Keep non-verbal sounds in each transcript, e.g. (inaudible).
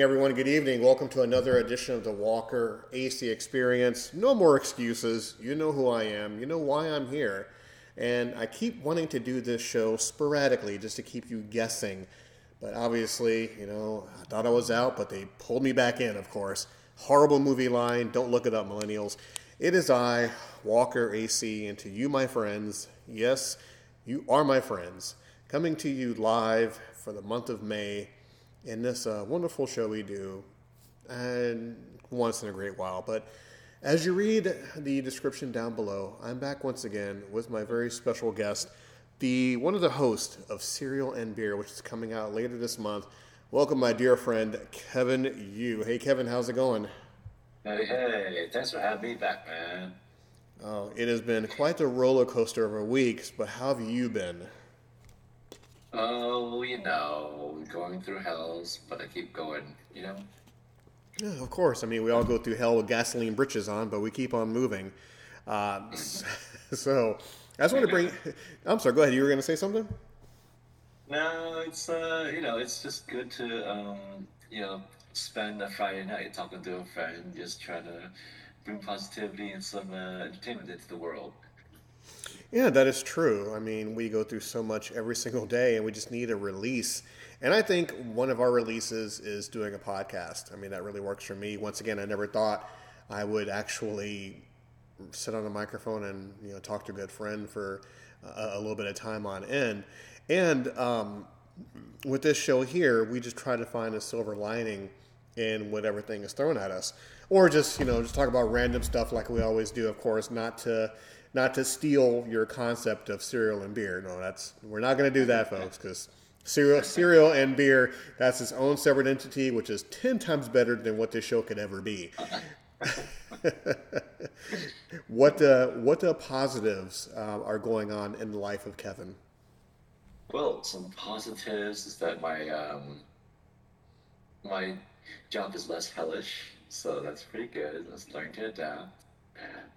evening, everyone. Good evening. Welcome to another edition of the Walker AC Experience. No more excuses. You know who I am. You know why I'm here. And I keep wanting to do this show sporadically just to keep you guessing. But obviously, you know, I thought I was out, but they pulled me back in, of course. Horrible movie line. Don't look it up, millennials. It is I, Walker AC, and to you, my friends, yes, you are my friends, coming to you live for the month of May in this uh, wonderful show we do, and once in a great while. But as you read the description down below, I'm back once again with my very special guest, the one of the hosts of Cereal and Beer, which is coming out later this month. Welcome, my dear friend Kevin Yu. Hey, Kevin, how's it going? Hey, hey, thanks for having me back, man. Oh, it has been quite the roller coaster over weeks, but how have you been? Oh, you know, going through hells, but I keep going, you know? Yeah, of course. I mean, we all go through hell with gasoline britches on, but we keep on moving. Uh, (laughs) (laughs) so, I just want to bring. I'm sorry. Go ahead. You were going to say something. No, it's, uh, you know, it's just good to, um, you know, spend a Friday night talking to a friend, just try to bring positivity and some uh, entertainment into the world. Yeah, that is true. I mean, we go through so much every single day, and we just need a release. And I think one of our releases is doing a podcast. I mean, that really works for me. Once again, I never thought I would actually sit on a microphone and you know talk to a good friend for a, a little bit of time on end. And um, with this show here, we just try to find a silver lining in whatever thing is thrown at us, or just you know just talk about random stuff like we always do. Of course, not to not to steal your concept of cereal and beer. No, that's we're not going to do that, folks, because cereal, cereal and beer that's its own separate entity, which is ten times better than what this show could ever be. (laughs) what uh, what uh, positives uh, are going on in the life of Kevin? Well, some positives is that my um, my job is less hellish, so that's pretty good. I was learning to adapt.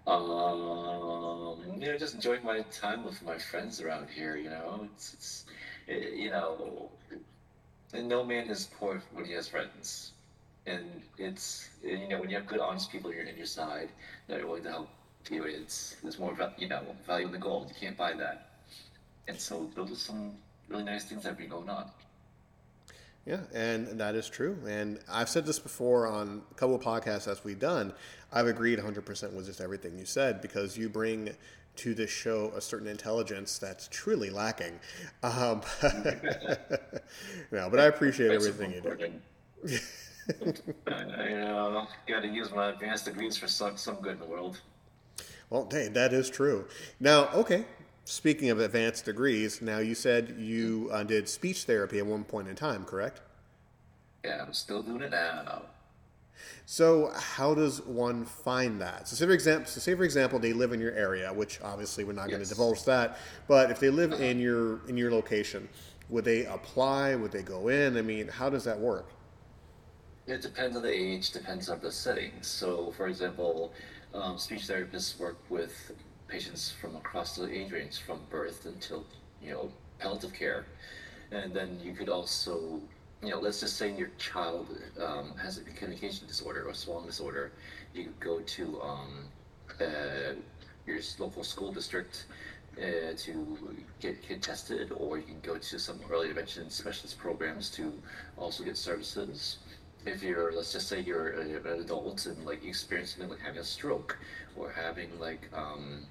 Um, you know, just enjoying my time with my friends around here. You know, it's, it's it, you know, and no man is poor when he has friends, and it's you know when you have good, honest people in your, in your side that are willing to help you, it's it's more you know value in the gold. You can't buy that, and so those are some really nice things that have been going on. Yeah, and that is true. And I've said this before on a couple of podcasts as we've done. I've agreed 100% with just everything you said because you bring to this show a certain intelligence that's truly lacking. Um, (laughs) no, but I appreciate That's everything you do. (laughs) I, you know, got to use my advanced degrees for some, some good in the world. Well, hey, that is true. Now, okay, speaking of advanced degrees, now you said you uh, did speech therapy at one point in time, correct? Yeah, I'm still doing it now. So, how does one find that? So, say for example, so say for example, they live in your area, which obviously we're not going to divulge that. But if they live in your in your location, would they apply? Would they go in? I mean, how does that work? It depends on the age, depends on the setting. So, for example, um, speech therapists work with patients from across the age range, from birth until you know palliative care, and then you could also, you know, let's just say your child um, has a communication disorder or swallowing disorder, you could go to um, uh, your local school district. Uh, to get kid tested, or you can go to some early intervention specialist programs to also get services if you're let's just say you're an adult and like you experience something like having a stroke or having like um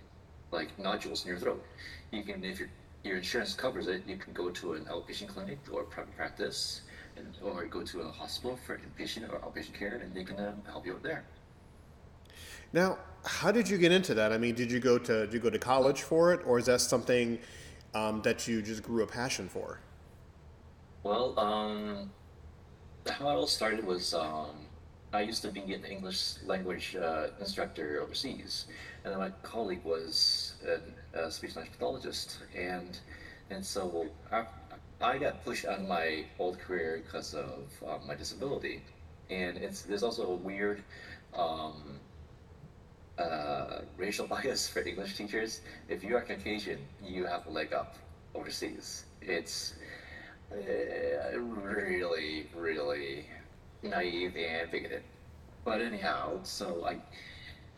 like nodules in your throat you can if your your insurance covers it you can go to an outpatient clinic or private practice and, or go to a hospital for inpatient or outpatient care and they can um, help you out there Now, how did you get into that? I mean, did you go to did you go to college for it, or is that something um, that you just grew a passion for? Well, um, how it all started was um, I used to be an English language uh, instructor overseas, and then my colleague was an, a speech language pathologist, and and so I, I got pushed out of my old career because of um, my disability, and it's there's also a weird um, uh, racial (laughs) bias for English teachers. If you are Caucasian, you have a leg up overseas. It's uh, really, really naive and bigoted. But anyhow, so I,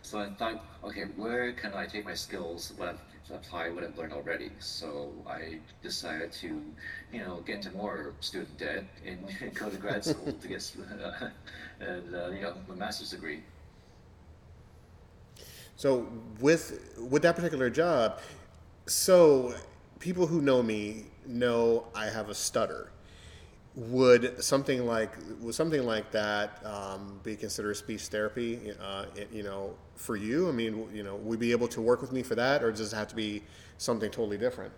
so I thought, okay, where can I take my skills, what I've apply what I've learned already? So I decided to, you know, get into more student debt and (laughs) go to grad school to get, uh, (laughs) and uh, you know, my master's degree. So with with that particular job, so people who know me know I have a stutter. Would something like would something like that um, be considered speech therapy? Uh, you know, for you, I mean, you know, would be able to work with me for that, or does it have to be something totally different?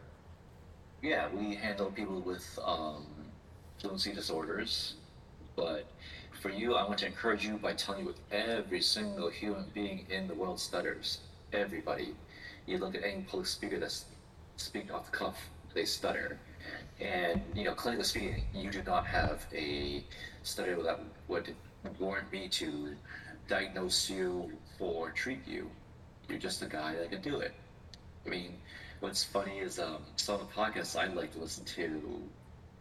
Yeah, we handle people with um, fluency disorders, but for you, I want to encourage you by telling you that every single human being in the world stutters. Everybody. You look at any public speaker that's speaking off the cuff, they stutter. And, you know, clinically speaking, you do not have a study that would warrant me to diagnose you or treat you. You're just a guy that can do it. I mean, what's funny is um, some of the podcasts I like to listen to,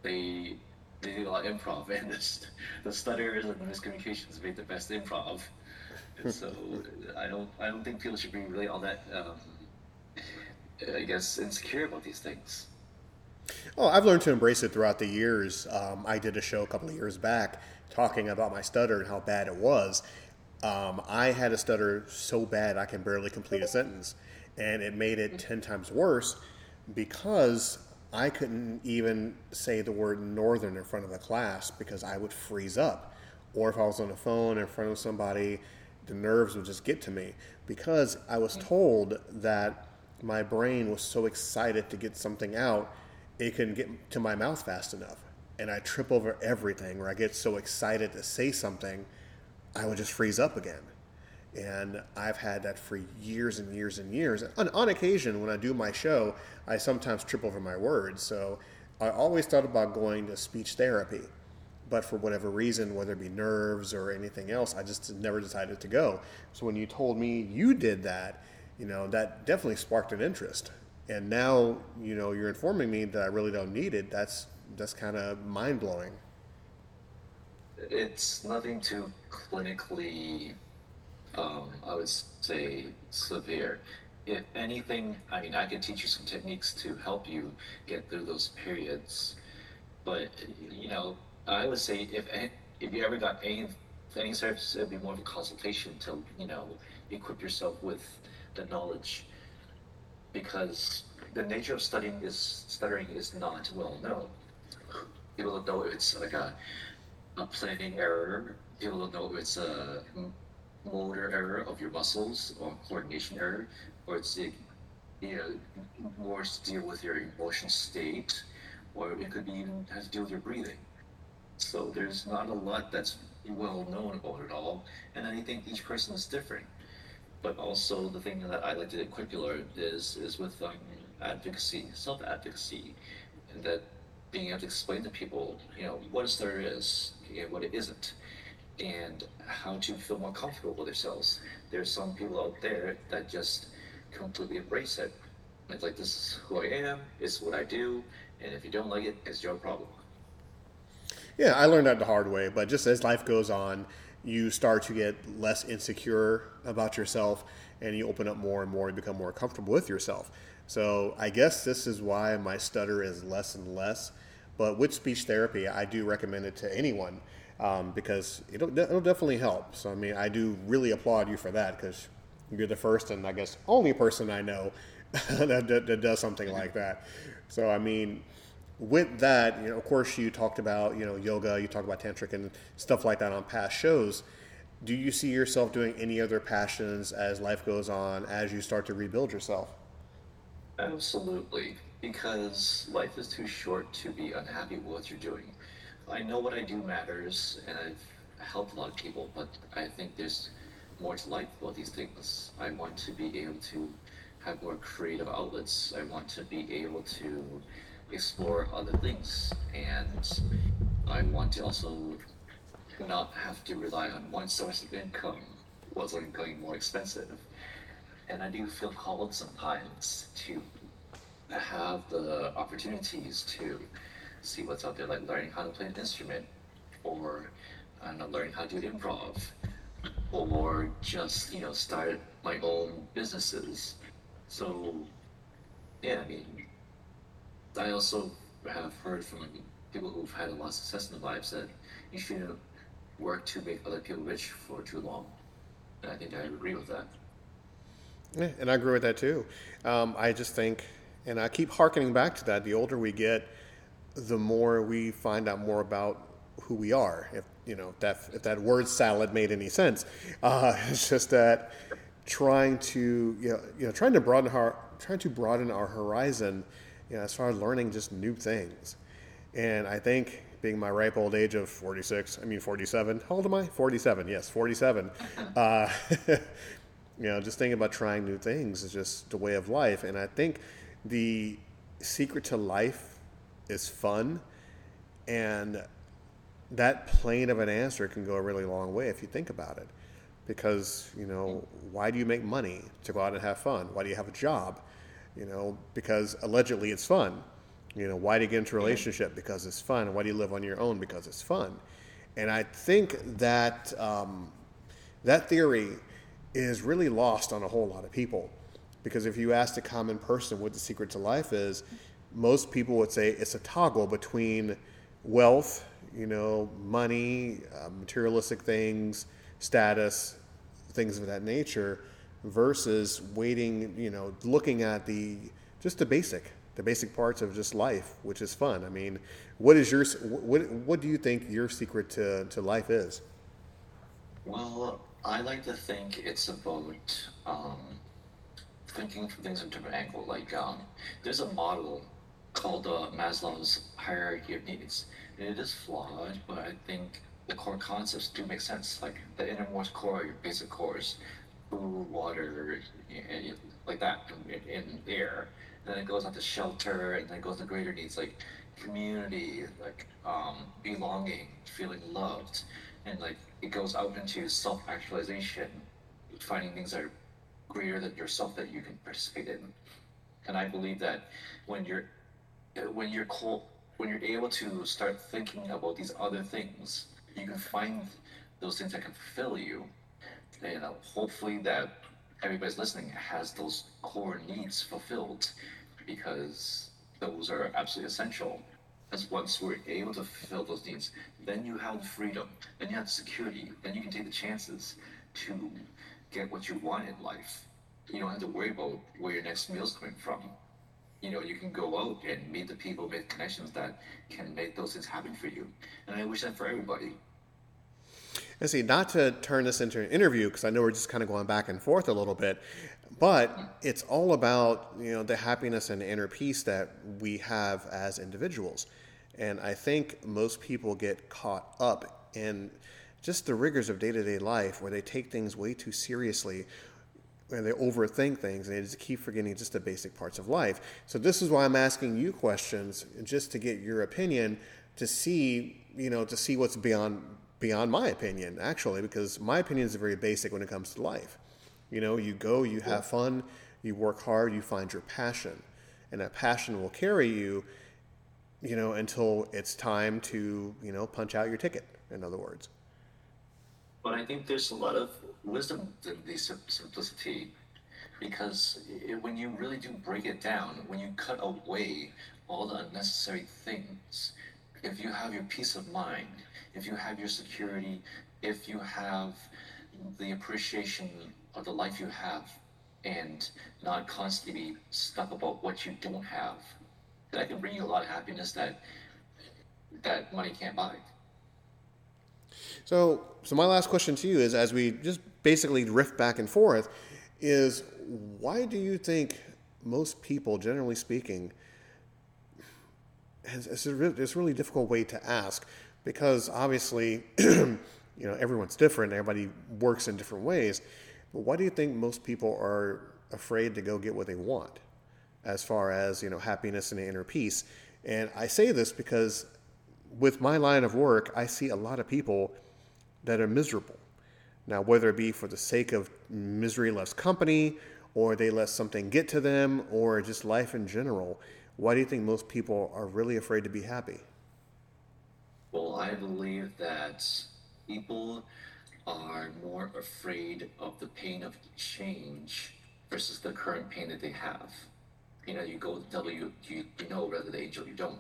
they they do a lot of improv, (laughs) and this, the stutters and the miscommunications make the best improv. And so I don't I don't think people should be really all that um, I guess insecure about these things. Oh, I've learned to embrace it throughout the years. Um, I did a show a couple of years back talking about my stutter and how bad it was. Um, I had a stutter so bad I can barely complete a sentence, and it made it ten times worse because I couldn't even say the word northern in front of a class because I would freeze up, or if I was on the phone in front of somebody, the nerves would just get to me because I was told that my brain was so excited to get something out it couldn't get to my mouth fast enough. And I trip over everything where I get so excited to say something, I would just freeze up again. And I've had that for years and years and years. On, on occasion, when I do my show, I sometimes trip over my words. So I always thought about going to speech therapy. But for whatever reason, whether it be nerves or anything else, I just never decided to go. So when you told me you did that, you know, that definitely sparked an interest and now you know you're informing me that I really don't need it. That's that's kind of mind blowing. It's nothing too clinically, um, I would say, severe. If anything, I mean, I can teach you some techniques to help you get through those periods. But you know, I would say if if you ever got any any service, it'd be more of a consultation to you know equip yourself with the knowledge because the nature of studying is stuttering is not well known. People don't know if it's like a, a planning error. People don't know if it's a motor error of your muscles or coordination error, or it's a, you know more to deal with your emotional state, or it could be even have to deal with your breathing. So there's not a lot that's well known about it all, and I think each person is different but also the thing that I like to particular is is with um, advocacy, self advocacy, and that being able to explain to people, you know, what stutter is and what it isn't, and how to feel more comfortable with themselves. There's some people out there that just completely embrace it. It's like this is who I am, it's what I do, and if you don't like it, it's your problem. Yeah, I learned that the hard way, but just as life goes on, you start to get less insecure about yourself and you open up more and more and become more comfortable with yourself. So I guess this is why my stutter is less and less. But with speech therapy, I do recommend it to anyone um, because it'll, it'll definitely help. So, I mean, I do really applaud you for that because you're the first and I guess only person I know (laughs) that, that, that does something like that. So, I mean, with that, you know, of course, you talked about you know yoga, you talk about tantric and stuff like that on past shows. Do you see yourself doing any other passions as life goes on, as you start to rebuild yourself? Absolutely, because life is too short to be unhappy with what you're doing. I know what I do matters, and I've helped a lot of people, but I think there's more to life about these things. I want to be able to have more creative outlets. I want to be able to explore other things, and I want to also not have to rely on one source of income was going more expensive. And I do feel called sometimes to have the opportunities to see what's out there, like learning how to play an instrument, or uh, learning how to improv, or just you know start my own businesses. So yeah, I mean, I also have heard from people who've had a lot of success in their lives that you shouldn't work to make other people rich for too long. And I think I agree with that. Yeah, and I agree with that too. Um, I just think, and I keep harkening back to that. The older we get, the more we find out more about who we are. If you know that if that word salad made any sense, uh, (laughs) it's just that trying to you know, you know trying to broaden our trying to broaden our horizon, you know, as far as learning just new things. And I think being my ripe old age of 46, I mean 47. How old am I? 47. Yes, 47. (laughs) Uh, (laughs) you know, just thinking about trying new things is just the way of life. And I think the secret to life is fun, and that plain of an answer can go a really long way if you think about it. Because you know, why do you make money to go out and have fun? Why do you have a job? You know, because allegedly it's fun you know, why do you get into a relationship? Because it's fun. Why do you live on your own? Because it's fun. And I think that um, that theory is really lost on a whole lot of people. Because if you ask a common person what the secret to life is, most people would say it's a toggle between wealth, you know, money, uh, materialistic things, status, things of that nature, versus waiting, you know, looking at the just the basic the basic parts of just life, which is fun. I mean, what is your what what do you think your secret to, to life is? Well, I like to think it's about um, thinking from things from different angle. Like um, there's a model called uh, Maslow's hierarchy of needs, and it is flawed, but I think the core concepts do make sense. Like the innermost core, your basic cores, water, and like that, in, in air then it goes on to shelter, and then it goes to greater needs like community, like um, belonging, feeling loved, and like it goes out into self-actualization, finding things that are greater than yourself that you can participate in. And I believe that when you're when you're cold, when you're able to start thinking about these other things, you can find those things that can fulfill you. And know, hopefully that everybody's listening has those core needs fulfilled because those are absolutely essential. As once we're able to fulfill those needs, then you have freedom, then you have security, then you can take the chances to get what you want in life. You don't have to worry about where your next meal's coming from. You know, you can go out and meet the people, make connections that can make those things happen for you. And I wish that for everybody. And see, not to turn this into an interview, because I know we're just kind of going back and forth a little bit, but it's all about you know the happiness and inner peace that we have as individuals. And I think most people get caught up in just the rigors of day to day life where they take things way too seriously and they overthink things and they just keep forgetting just the basic parts of life. So this is why I'm asking you questions just to get your opinion to see, you know, to see what's beyond beyond my opinion, actually, because my opinion is very basic when it comes to life. You know, you go, you have fun, you work hard, you find your passion, and that passion will carry you, you know, until it's time to, you know, punch out your ticket, in other words. But I think there's a lot of wisdom in the simplicity because it, when you really do break it down, when you cut away all the unnecessary things, if you have your peace of mind, if you have your security, if you have the appreciation of the life you have and not constantly be stuck about what you don't have, that can bring you a lot of happiness that that money can't buy. So, so my last question to you is, as we just basically drift back and forth, is why do you think most people, generally speaking, it's a, really, it's a really difficult way to ask because obviously (clears throat) you know, everyone's different. Everybody works in different ways. But why do you think most people are afraid to go get what they want, as far as you know, happiness and inner peace? And I say this because with my line of work, I see a lot of people that are miserable. Now, whether it be for the sake of misery loves company, or they let something get to them, or just life in general, why do you think most people are really afraid to be happy? Well, I believe that people are more afraid of the pain of change versus the current pain that they have. You know, you go to the you, you, know whether the or you don't.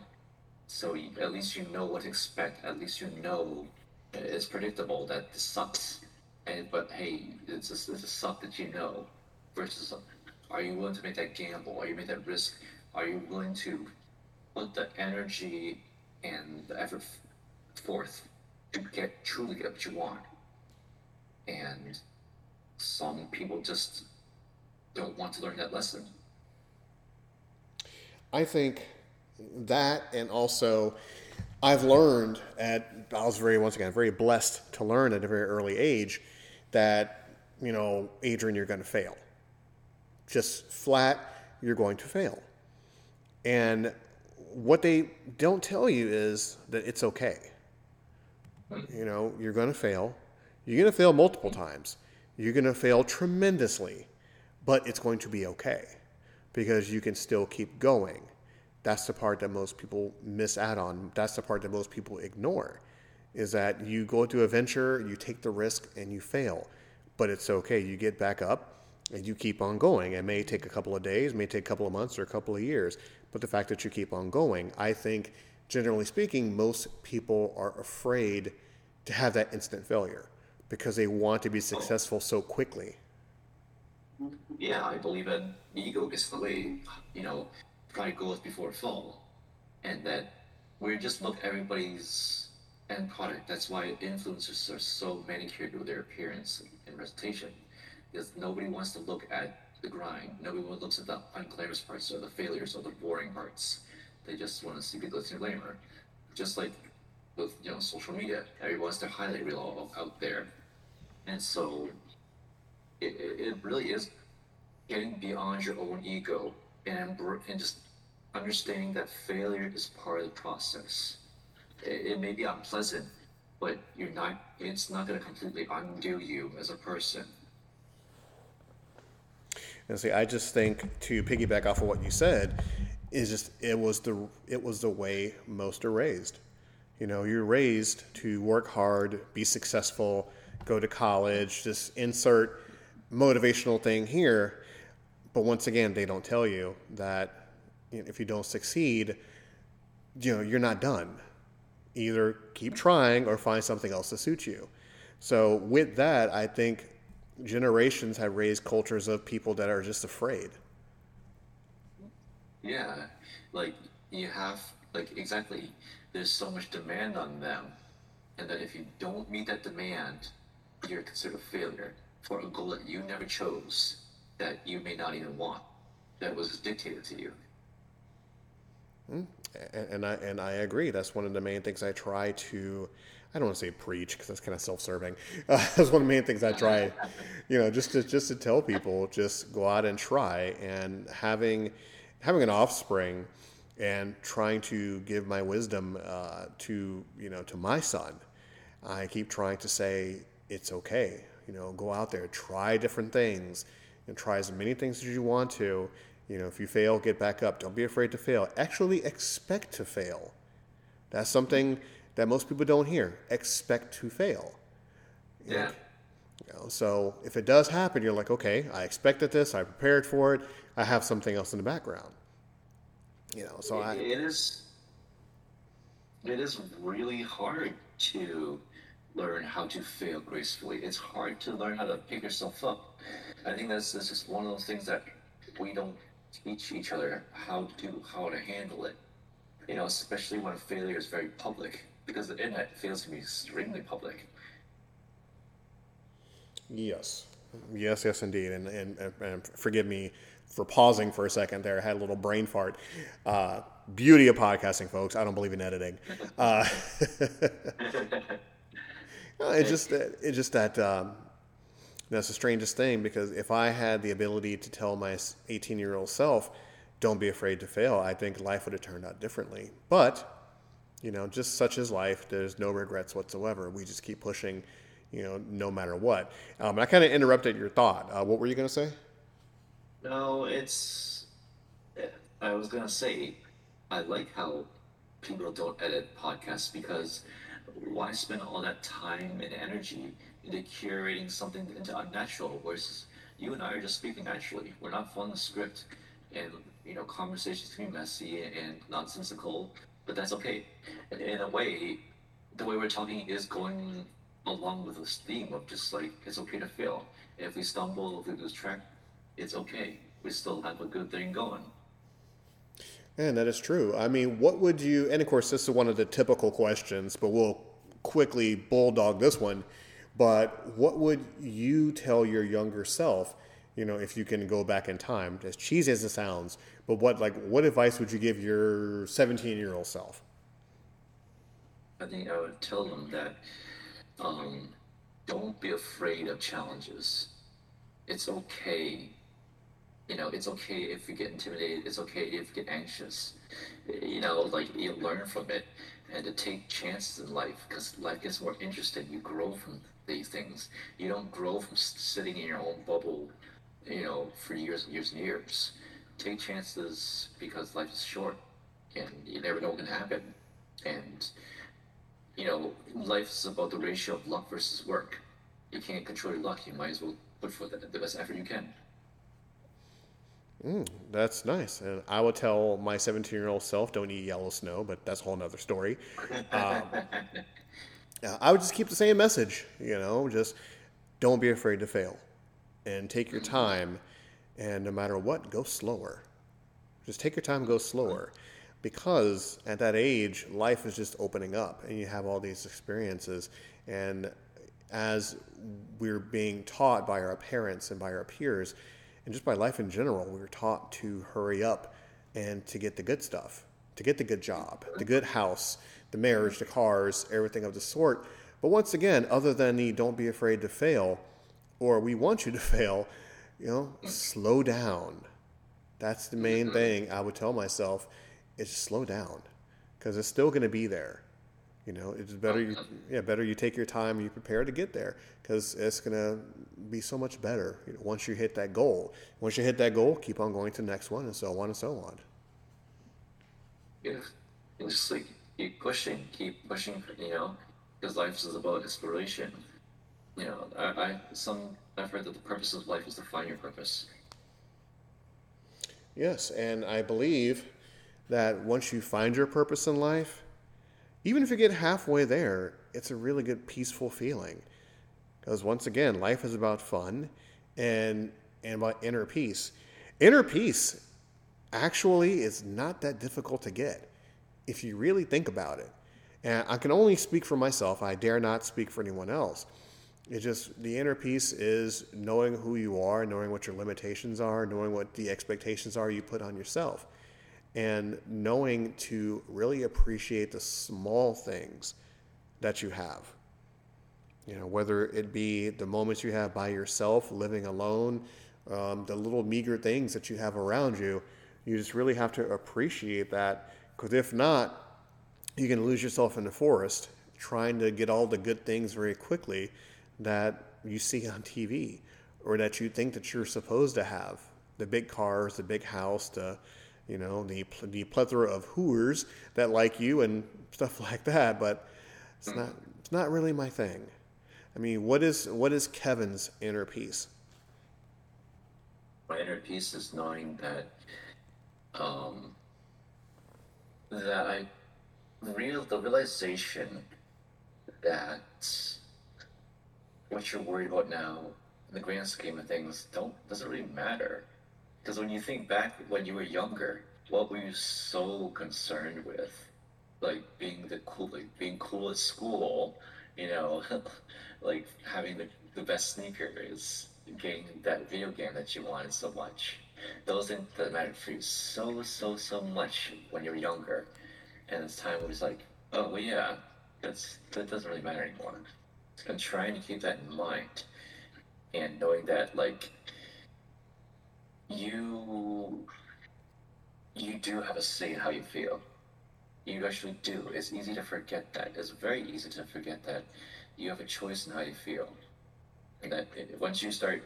So you, at least you know what to expect. At least you know it's predictable that this sucks. And but hey, it's a, it's a suck that you know. Versus, are you willing to make that gamble? Are you make that risk? Are you willing to put the energy and the effort forth to get truly get what you want? And some people just don't want to learn that lesson. I think that, and also, I've learned at I was very once again very blessed to learn at a very early age that you know, Adrian, you're going to fail. Just flat, you're going to fail. And what they don't tell you is that it's okay. You know, you're going to fail. You're going to fail multiple times. You're going to fail tremendously, but it's going to be okay because you can still keep going. That's the part that most people miss out on. That's the part that most people ignore is that you go to a venture, you take the risk, and you fail. But it's okay. You get back up and you keep on going. It may take a couple of days, may take a couple of months or a couple of years, but the fact that you keep on going, I think, generally speaking, most people are afraid to have that instant failure because they want to be successful so quickly. Yeah, I believe that ego gets the way, you know, pride goes before fall. And that we just look everybody's end product. That's why influencers are so manicured with their appearance and reputation because nobody wants to look at the grind. Nobody looks at the unglamorous parts or the failures or the boring parts. They just want to see people in glamour. Just like with you know social media, everyone wants their highlight reel out there, and so it, it really is getting beyond your own ego and and just understanding that failure is part of the process. It, it may be unpleasant, but you're not. It's not going to completely undo you as a person. And see, I just think to piggyback off of what you said, just it was the it was the way most are raised. You know, you're raised to work hard, be successful, go to college, just insert motivational thing here. But once again, they don't tell you that if you don't succeed, you know, you're not done. Either keep trying or find something else to suit you. So with that, I think generations have raised cultures of people that are just afraid. Yeah, like you have like exactly. There's so much demand on them, and that if you don't meet that demand, you're considered a failure for a goal that you never chose, that you may not even want, that was dictated to you. Hmm. And, and I and I agree. That's one of the main things I try to I don't want to say preach because that's kind of self-serving. Uh, (laughs) that's one of the main things I try, (laughs) you know, just to just to tell people, just go out and try. And having having an offspring and trying to give my wisdom uh, to you know to my son, I keep trying to say it's okay. You know, go out there, try different things, and try as many things as you want to. You know, if you fail, get back up. Don't be afraid to fail. Actually, expect to fail. That's something that most people don't hear. Expect to fail. Yeah. you know, so if it does happen, you're like, okay, I expected this. I prepared for it. I have something else in the background. You know, so it, I. is. It is really hard to learn how to fail gracefully. It's hard to learn how to pick yourself up. I think that's, that's just one of those things that we don't teach each other how to how to handle it. You know, especially when failure is very public because the internet feels to be extremely public. Yes, yes, yes, indeed. And, and, and forgive me for pausing for a second there. I had a little brain fart. Uh, beauty of podcasting, folks. I don't believe in editing. Uh, (laughs) it's just that it's just that um, that's the strangest thing because if I had the ability to tell my 18 year old self, "Don't be afraid to fail," I think life would have turned out differently. But you know, just such is life. There's no regrets whatsoever. We just keep pushing, you know, no matter what. Um, I kind of interrupted your thought. Uh, what were you going to say? No, it's. I was gonna say, I like how people don't edit podcasts because why spend all that time and energy into curating something into unnatural? Whereas you and I are just speaking naturally. We're not following the script, and you know, conversations can be messy and nonsensical, but that's okay. In a way, the way we're talking is going along with this theme of just like it's okay to fail. If we stumble, if we lose track, it's okay. We still have a good thing going. And that is true. I mean, what would you, and of course, this is one of the typical questions, but we'll quickly bulldog this one. But what would you tell your younger self, you know, if you can go back in time, as cheesy as it sounds, but what, like, what advice would you give your 17 year old self? I think I would tell them that um, don't be afraid of challenges. It's okay. You know, it's okay if you get intimidated. It's okay if you get anxious. You know, like you learn from it and to take chances in life because life gets more interesting. You grow from these things. You don't grow from sitting in your own bubble, you know, for years and years and years. Take chances because life is short and you never know what can happen. And you know, life is about the ratio of luck versus work. You can't control your luck. You might as well put forth the, best effort you can. That's nice. And I would tell my 17 year old self, don't eat yellow snow, but that's a whole nother story. Um, (laughs) I would just keep the same message, you know, just don't be afraid to fail and take your time. And no matter what, go slower. Just take your time go slower. Because at that age, life is just opening up and you have all these experiences. And as we're being taught by our parents and by our peers, and just by life in general, we're taught to hurry up and to get the good stuff, to get the good job, the good house, the marriage, the cars, everything of the sort. But once again, other than the don't be afraid to fail, or we want you to (laughs) fail, you know, slow down. That's the main mm-hmm. thing I would tell myself is slow down because it's still going to be there. You know, it's better you yeah better you take your time you prepare to get there because it's going to be so much better you know, once you hit that goal. Once you hit that goal, keep on going to the next one and so on and so on. You you just like keep pushing, keep pushing. You know, because life is about exploration. You know, I, I some I've heard that the purpose of life is to find your purpose. Yes, and I believe that once you find your purpose in life, even if you get halfway there, it's a really good peaceful feeling. Because once again, life is about fun and and about inner peace. Inner peace actually is not that difficult to get if you really think about it. And I can only speak for myself. I dare not speak for anyone else. It's just the inner peace is knowing who you are, knowing what your limitations are, knowing what the expectations are you put on yourself, and knowing to really appreciate the small things that you have. You know, whether it be the moments you have by yourself, living alone, um, the little meager things that you have around you, you just really have to appreciate that. Because if not, you can lose yourself in the forest trying to get all the good things very quickly that you see on TV or that you think that you're supposed to have. The big cars, the big house, the you know the the plethora of hooers that like you and stuff (laughs) like that. But it's not it's not really my thing. I mean, what is what is Kevin's inner peace? My inner peace is knowing that um, that I real the realization that what you're worried about now, in the grand scheme of things, don't doesn't really matter. Because when you think back when you were younger, what were you so concerned with? Like being the cool, like being cool at school, you know, (laughs) like having the, the best sneakers, getting that video game that you wanted so much. Those things that mattered for you so, so, so much when you were younger. And it's time was like, oh, well, yeah, that's, that doesn't really matter anymore. and trying to keep that in mind and knowing that like you you do have a say in how you feel. You actually do. It's easy to forget that. It's very easy to forget that you have a choice in how you feel. And that it, once you start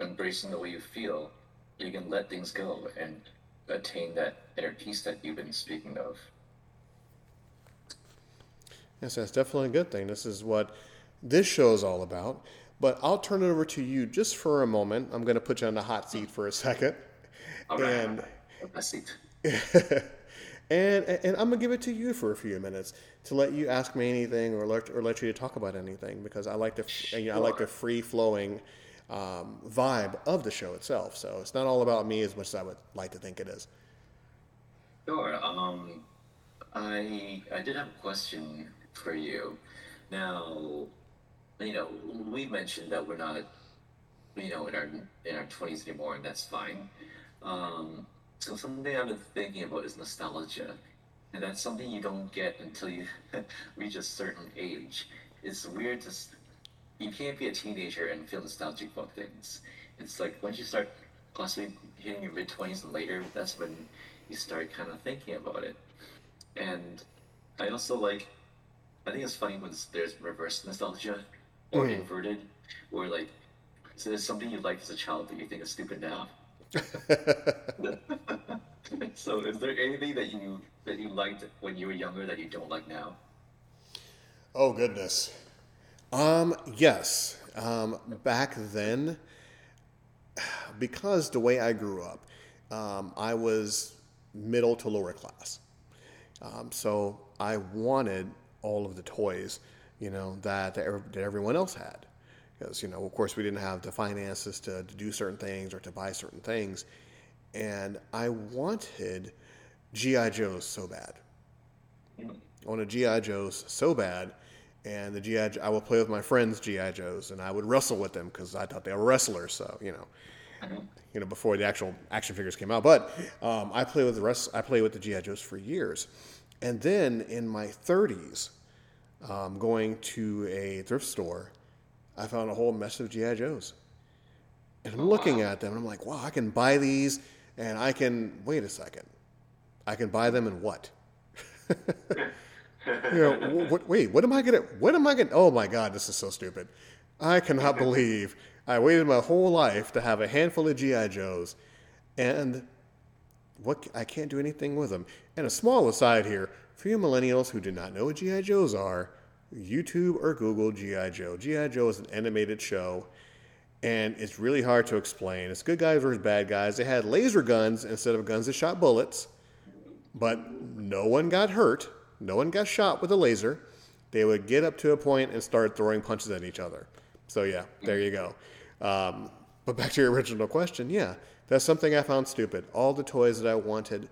embracing the way you feel you can let things go and attain that inner peace that you've been speaking of. Yes, that's definitely a good thing. This is what this show is all about. But I'll turn it over to you just for a moment. I'm going to put you on the hot seat for a second. All And- all right. That's (laughs) it. and, and I'm gonna give it to you for a few minutes to let you ask me anything or let, or let you talk about anything because I like the you know, I like the free flowing um, vibe of the show itself. So it's not all about me as much as I would like to think it is. Sure. Um, I I did have a question for you. Now, you know, we mentioned that we're not, you know, in our in our twenties anymore, and that's fine. Um, so something I've been thinking about is nostalgia, and that's something you don't get until you (laughs) reach a certain age. It's weird to. You can't be a teenager and feel nostalgic about things. It's like once you start possibly hitting your mid twenties and later, that's when you start kind of thinking about it. And I also like, I think it's funny when there's reverse nostalgia or Mm. inverted, or like, so there's something you liked as a child that you think is stupid now. (laughs) so is there anything that you that you liked when you were younger that you don't like now? Oh goodness. Um, yes. Um, back then, because the way I grew up, um, I was middle to lower class. Um, so I wanted all of the toys, you know, that, that everyone else had. Because, you know, of course, we didn't have the finances to, to do certain things or to buy certain things. And I wanted G.I. Joes so bad. I wanted GI Joes so bad, and the GI I would play with my friends GI Joes, and I would wrestle with them because I thought they were wrestlers. So you know, you know before the actual action figures came out. But um, I played with the rest. I played with the GI Joes for years, and then in my 30s, um, going to a thrift store, I found a whole mess of GI Joes, and I'm looking at them, and I'm like, wow, I can buy these, and I can wait a second, I can buy them in what? (laughs) you know, wh- what, wait, what am I gonna? What am I gonna? Oh my God, this is so stupid. I cannot (laughs) believe I waited my whole life to have a handful of GI Joes, and what I can't do anything with them. And a small aside here for you millennials who do not know what GI Joes are, YouTube or Google GI Joe. GI Joe is an animated show. And it's really hard to explain. It's good guys versus bad guys. They had laser guns instead of guns that shot bullets but no one got hurt. No one got shot with a laser. They would get up to a point and start throwing punches at each other. So yeah, there you go. Um, but back to your original question, yeah, that's something I found stupid. All the toys that I wanted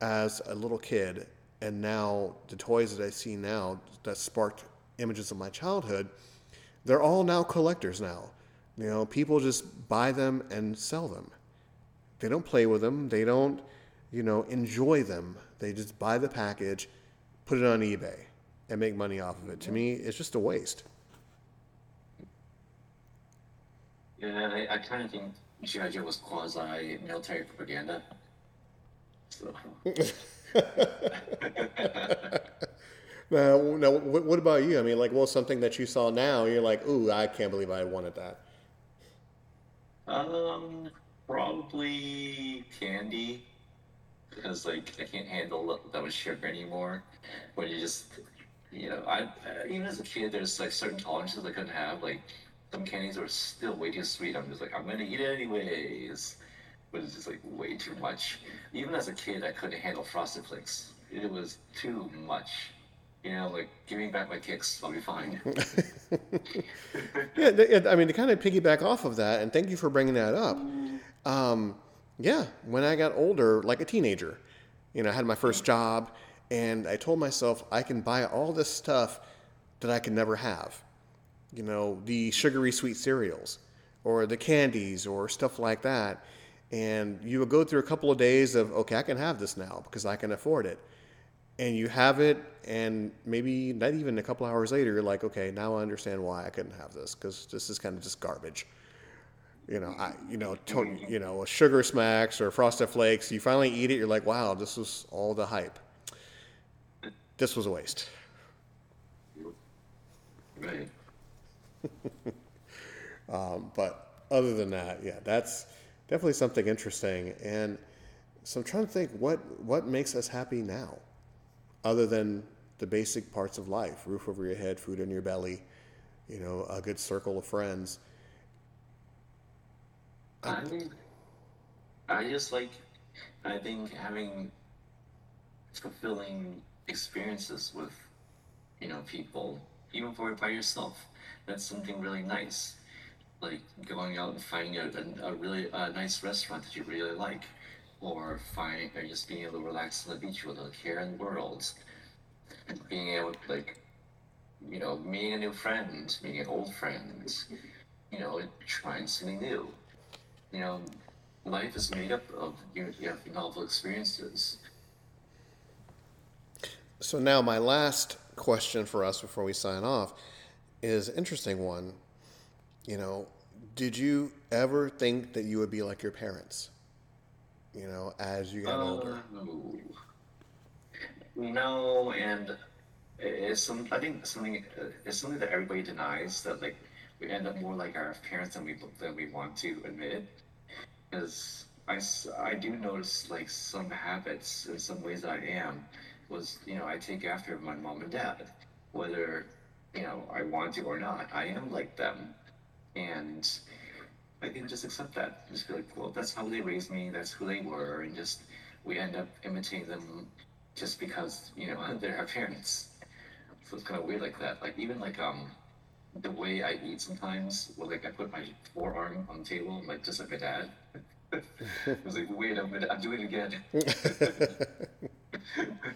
as a little kid, and now the toys that I see now that sparked images of my childhood, they're all now collectors now. You know, people just buy them and sell them. They don't play with them. They don't, you know, enjoy them. They just buy the package, put it on eBay, and make money off of it. To me, it's just a waste. Yeah, I, I kind of think G.I. Joe was quasi military propaganda. So, (laughs) (laughs) Now, now, what, about you? I mean, like, well, something that you saw now, you're like, ooh, I can't believe I wanted that. um, probably candy. Because, like, I can't handle that much sugar anymore. When you just, you know, I, uh, even as a kid, there's, like, certain tolerances I couldn't have. Like, some candies were still way too sweet. I'm just like, I'm gonna eat it anyways. It's just, like, way too much. Even as a kid, I couldn't handle Frosted Flakes. It was too much. You know, like, giving back my kicks, I'll be fine. (laughs) (laughs) Yeah, I mean, to kind of piggyback off of that, and thank you for bringing that up. Um, yeah, when I got older, like a teenager, you know, I had my first job, and I told myself I can buy all this stuff that I can never have. You know, the sugary sweet cereals, or the candies, or stuff like that. And you would go through a couple of days of, okay, I can have this now because I can afford it. and you have it, and maybe not even a couple hours later, you're like, okay, now I understand why I couldn't have this because this is kind of just garbage. You know, I you know to, you know sugar smacks or frosted flakes. You finally eat it, you're like, wow, this was all the hype. This was a waste. Right. (laughs) Um, but other than that, yeah, that's definitely something interesting. And so I'm trying to think what what makes us happy now, other than the basic parts of life: roof over your head, food in your belly, you know, a good circle of friends. I I just like, I think having fulfilling experiences with, you know, people, even for by yourself, that's something really nice. Like going out and finding a, a, a really a nice restaurant that you really like, or finding or just being able to relax on the beach with a care in the world, and being able to like, you know, meeting a new friend, meeting an old friend, you know, trying something new you know, life is made up of you, have novel experiences. So now my last question for us before we sign off is interesting one. You know, did you ever think that you would be like your parents? You know, as you got older. Oh. No, and it's some. I think something. It's something that everybody denies that like we end up more like our parents than we than we want to admit. Because I I do notice like some habits in some ways I am was you know I take after my mom and dad, whether you know I want to or not. I am like them, and I can just accept that. Just be like, well, that's how they raised me. That's who they were, and just we end up imitating them just because you know (laughs) they're our parents. So it's kind of weird like that. Like even like um the way I eat sometimes, well, like I put my forearm on the table, like just like my dad. (laughs) I was like, wait a minute, I'm doing it again. (laughs)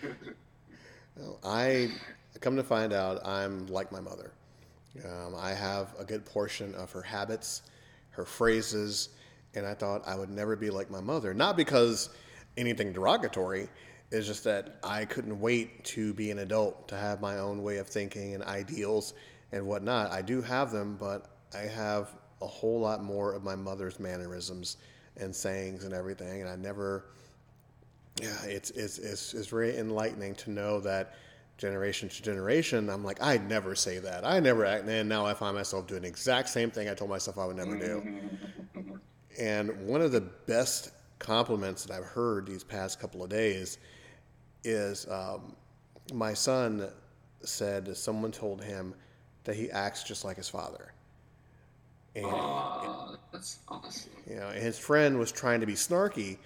Well, I come to find out I'm like my mother. Um, I have a good portion of her habits, her phrases, and I thought I would never be like my mother. Not because anything derogatory, it's just that I couldn't wait to be an adult, to have my own way of thinking and ideals and whatnot. I do have them, but I have a whole lot more of my mother's mannerisms and sayings and everything, and I never yeah, it's, it's, it's, it's very enlightening to know that generation to generation, I'm like, I'd never say that. I never act. And now I find myself doing the exact same thing I told myself I would never do. And one of the best compliments that I've heard these past couple of days is um, my son said someone told him that he acts just like his father. And, Aw, that's awesome. you know, and his friend was trying to be snarky,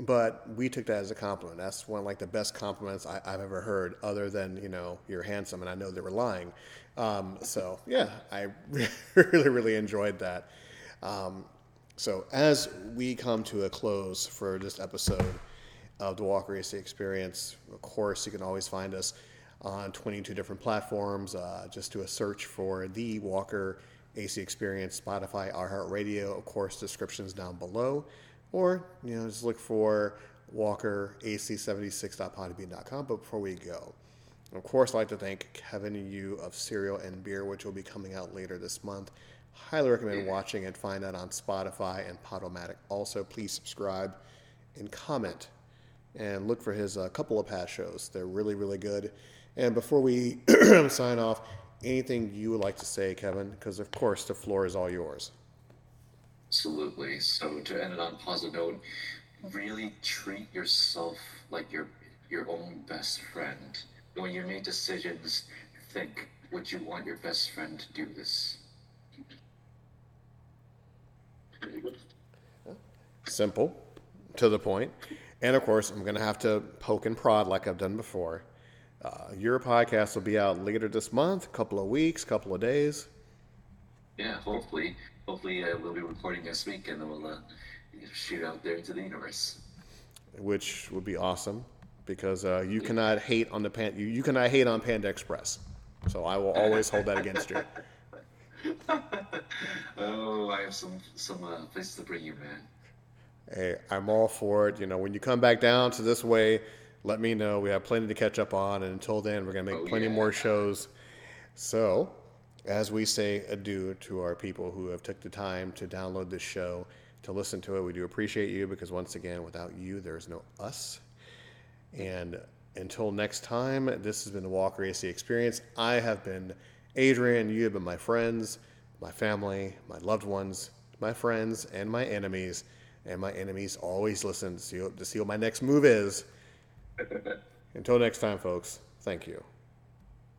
but we took that as a compliment. That's one of like the best compliments I, I've ever heard, other than you know you're handsome, and I know they were lying. Um, so yeah, I (laughs) really really enjoyed that. Um, so as we come to a close for this episode of the Walker AC Experience, of course you can always find us on 22 different platforms. Uh, just do a search for the Walker AC Experience, Spotify, iHeartRadio. Of course, descriptions down below, or you know just look for Walker AC76.podbean.com. But before we go, of course, I'd like to thank Kevin and you of Cereal and Beer, which will be coming out later this month. Highly recommend watching and find that on Spotify and Podomatic. Also, please subscribe and comment and look for his uh, couple of past shows. They're really, really good. And before we (clears throat) sign off, anything you would like to say, Kevin? Because, of course, the floor is all yours. Absolutely. So to end it on a positive note, really treat yourself like your your own best friend. When you make decisions, think, would you want your best friend to do this? Simple, to the point. And of course, I'm going to have to poke and prod like I've done before. Uh, your podcast will be out later this month, couple of weeks, couple of days. Yeah, hopefully, hopefully uh, we'll be recording this week and then we'll uh, shoot out there into the universe. which would be awesome because uh, you cannot hate on the pan you, you cannot hate on Panda Express. So I will always hold that against you. (laughs) oh, I have some some uh, places to bring you, man. Hey, I'm all for it. You know, when you come back down to this way, let me know. We have plenty to catch up on, and until then, we're going to make Oh, plenty yeah. more shows. So, as we say adieu to our people who have took the time to download this show, to listen to it, we do appreciate you because once again, without you, there's no us. And until next time, this has been the Walker AC Experience. I have been Adrian. You have been my friends, my family, my loved ones, my friends, and my enemies. And my enemies always listen to see, to see what my next move is. (laughs) Until next time, folks, thank you.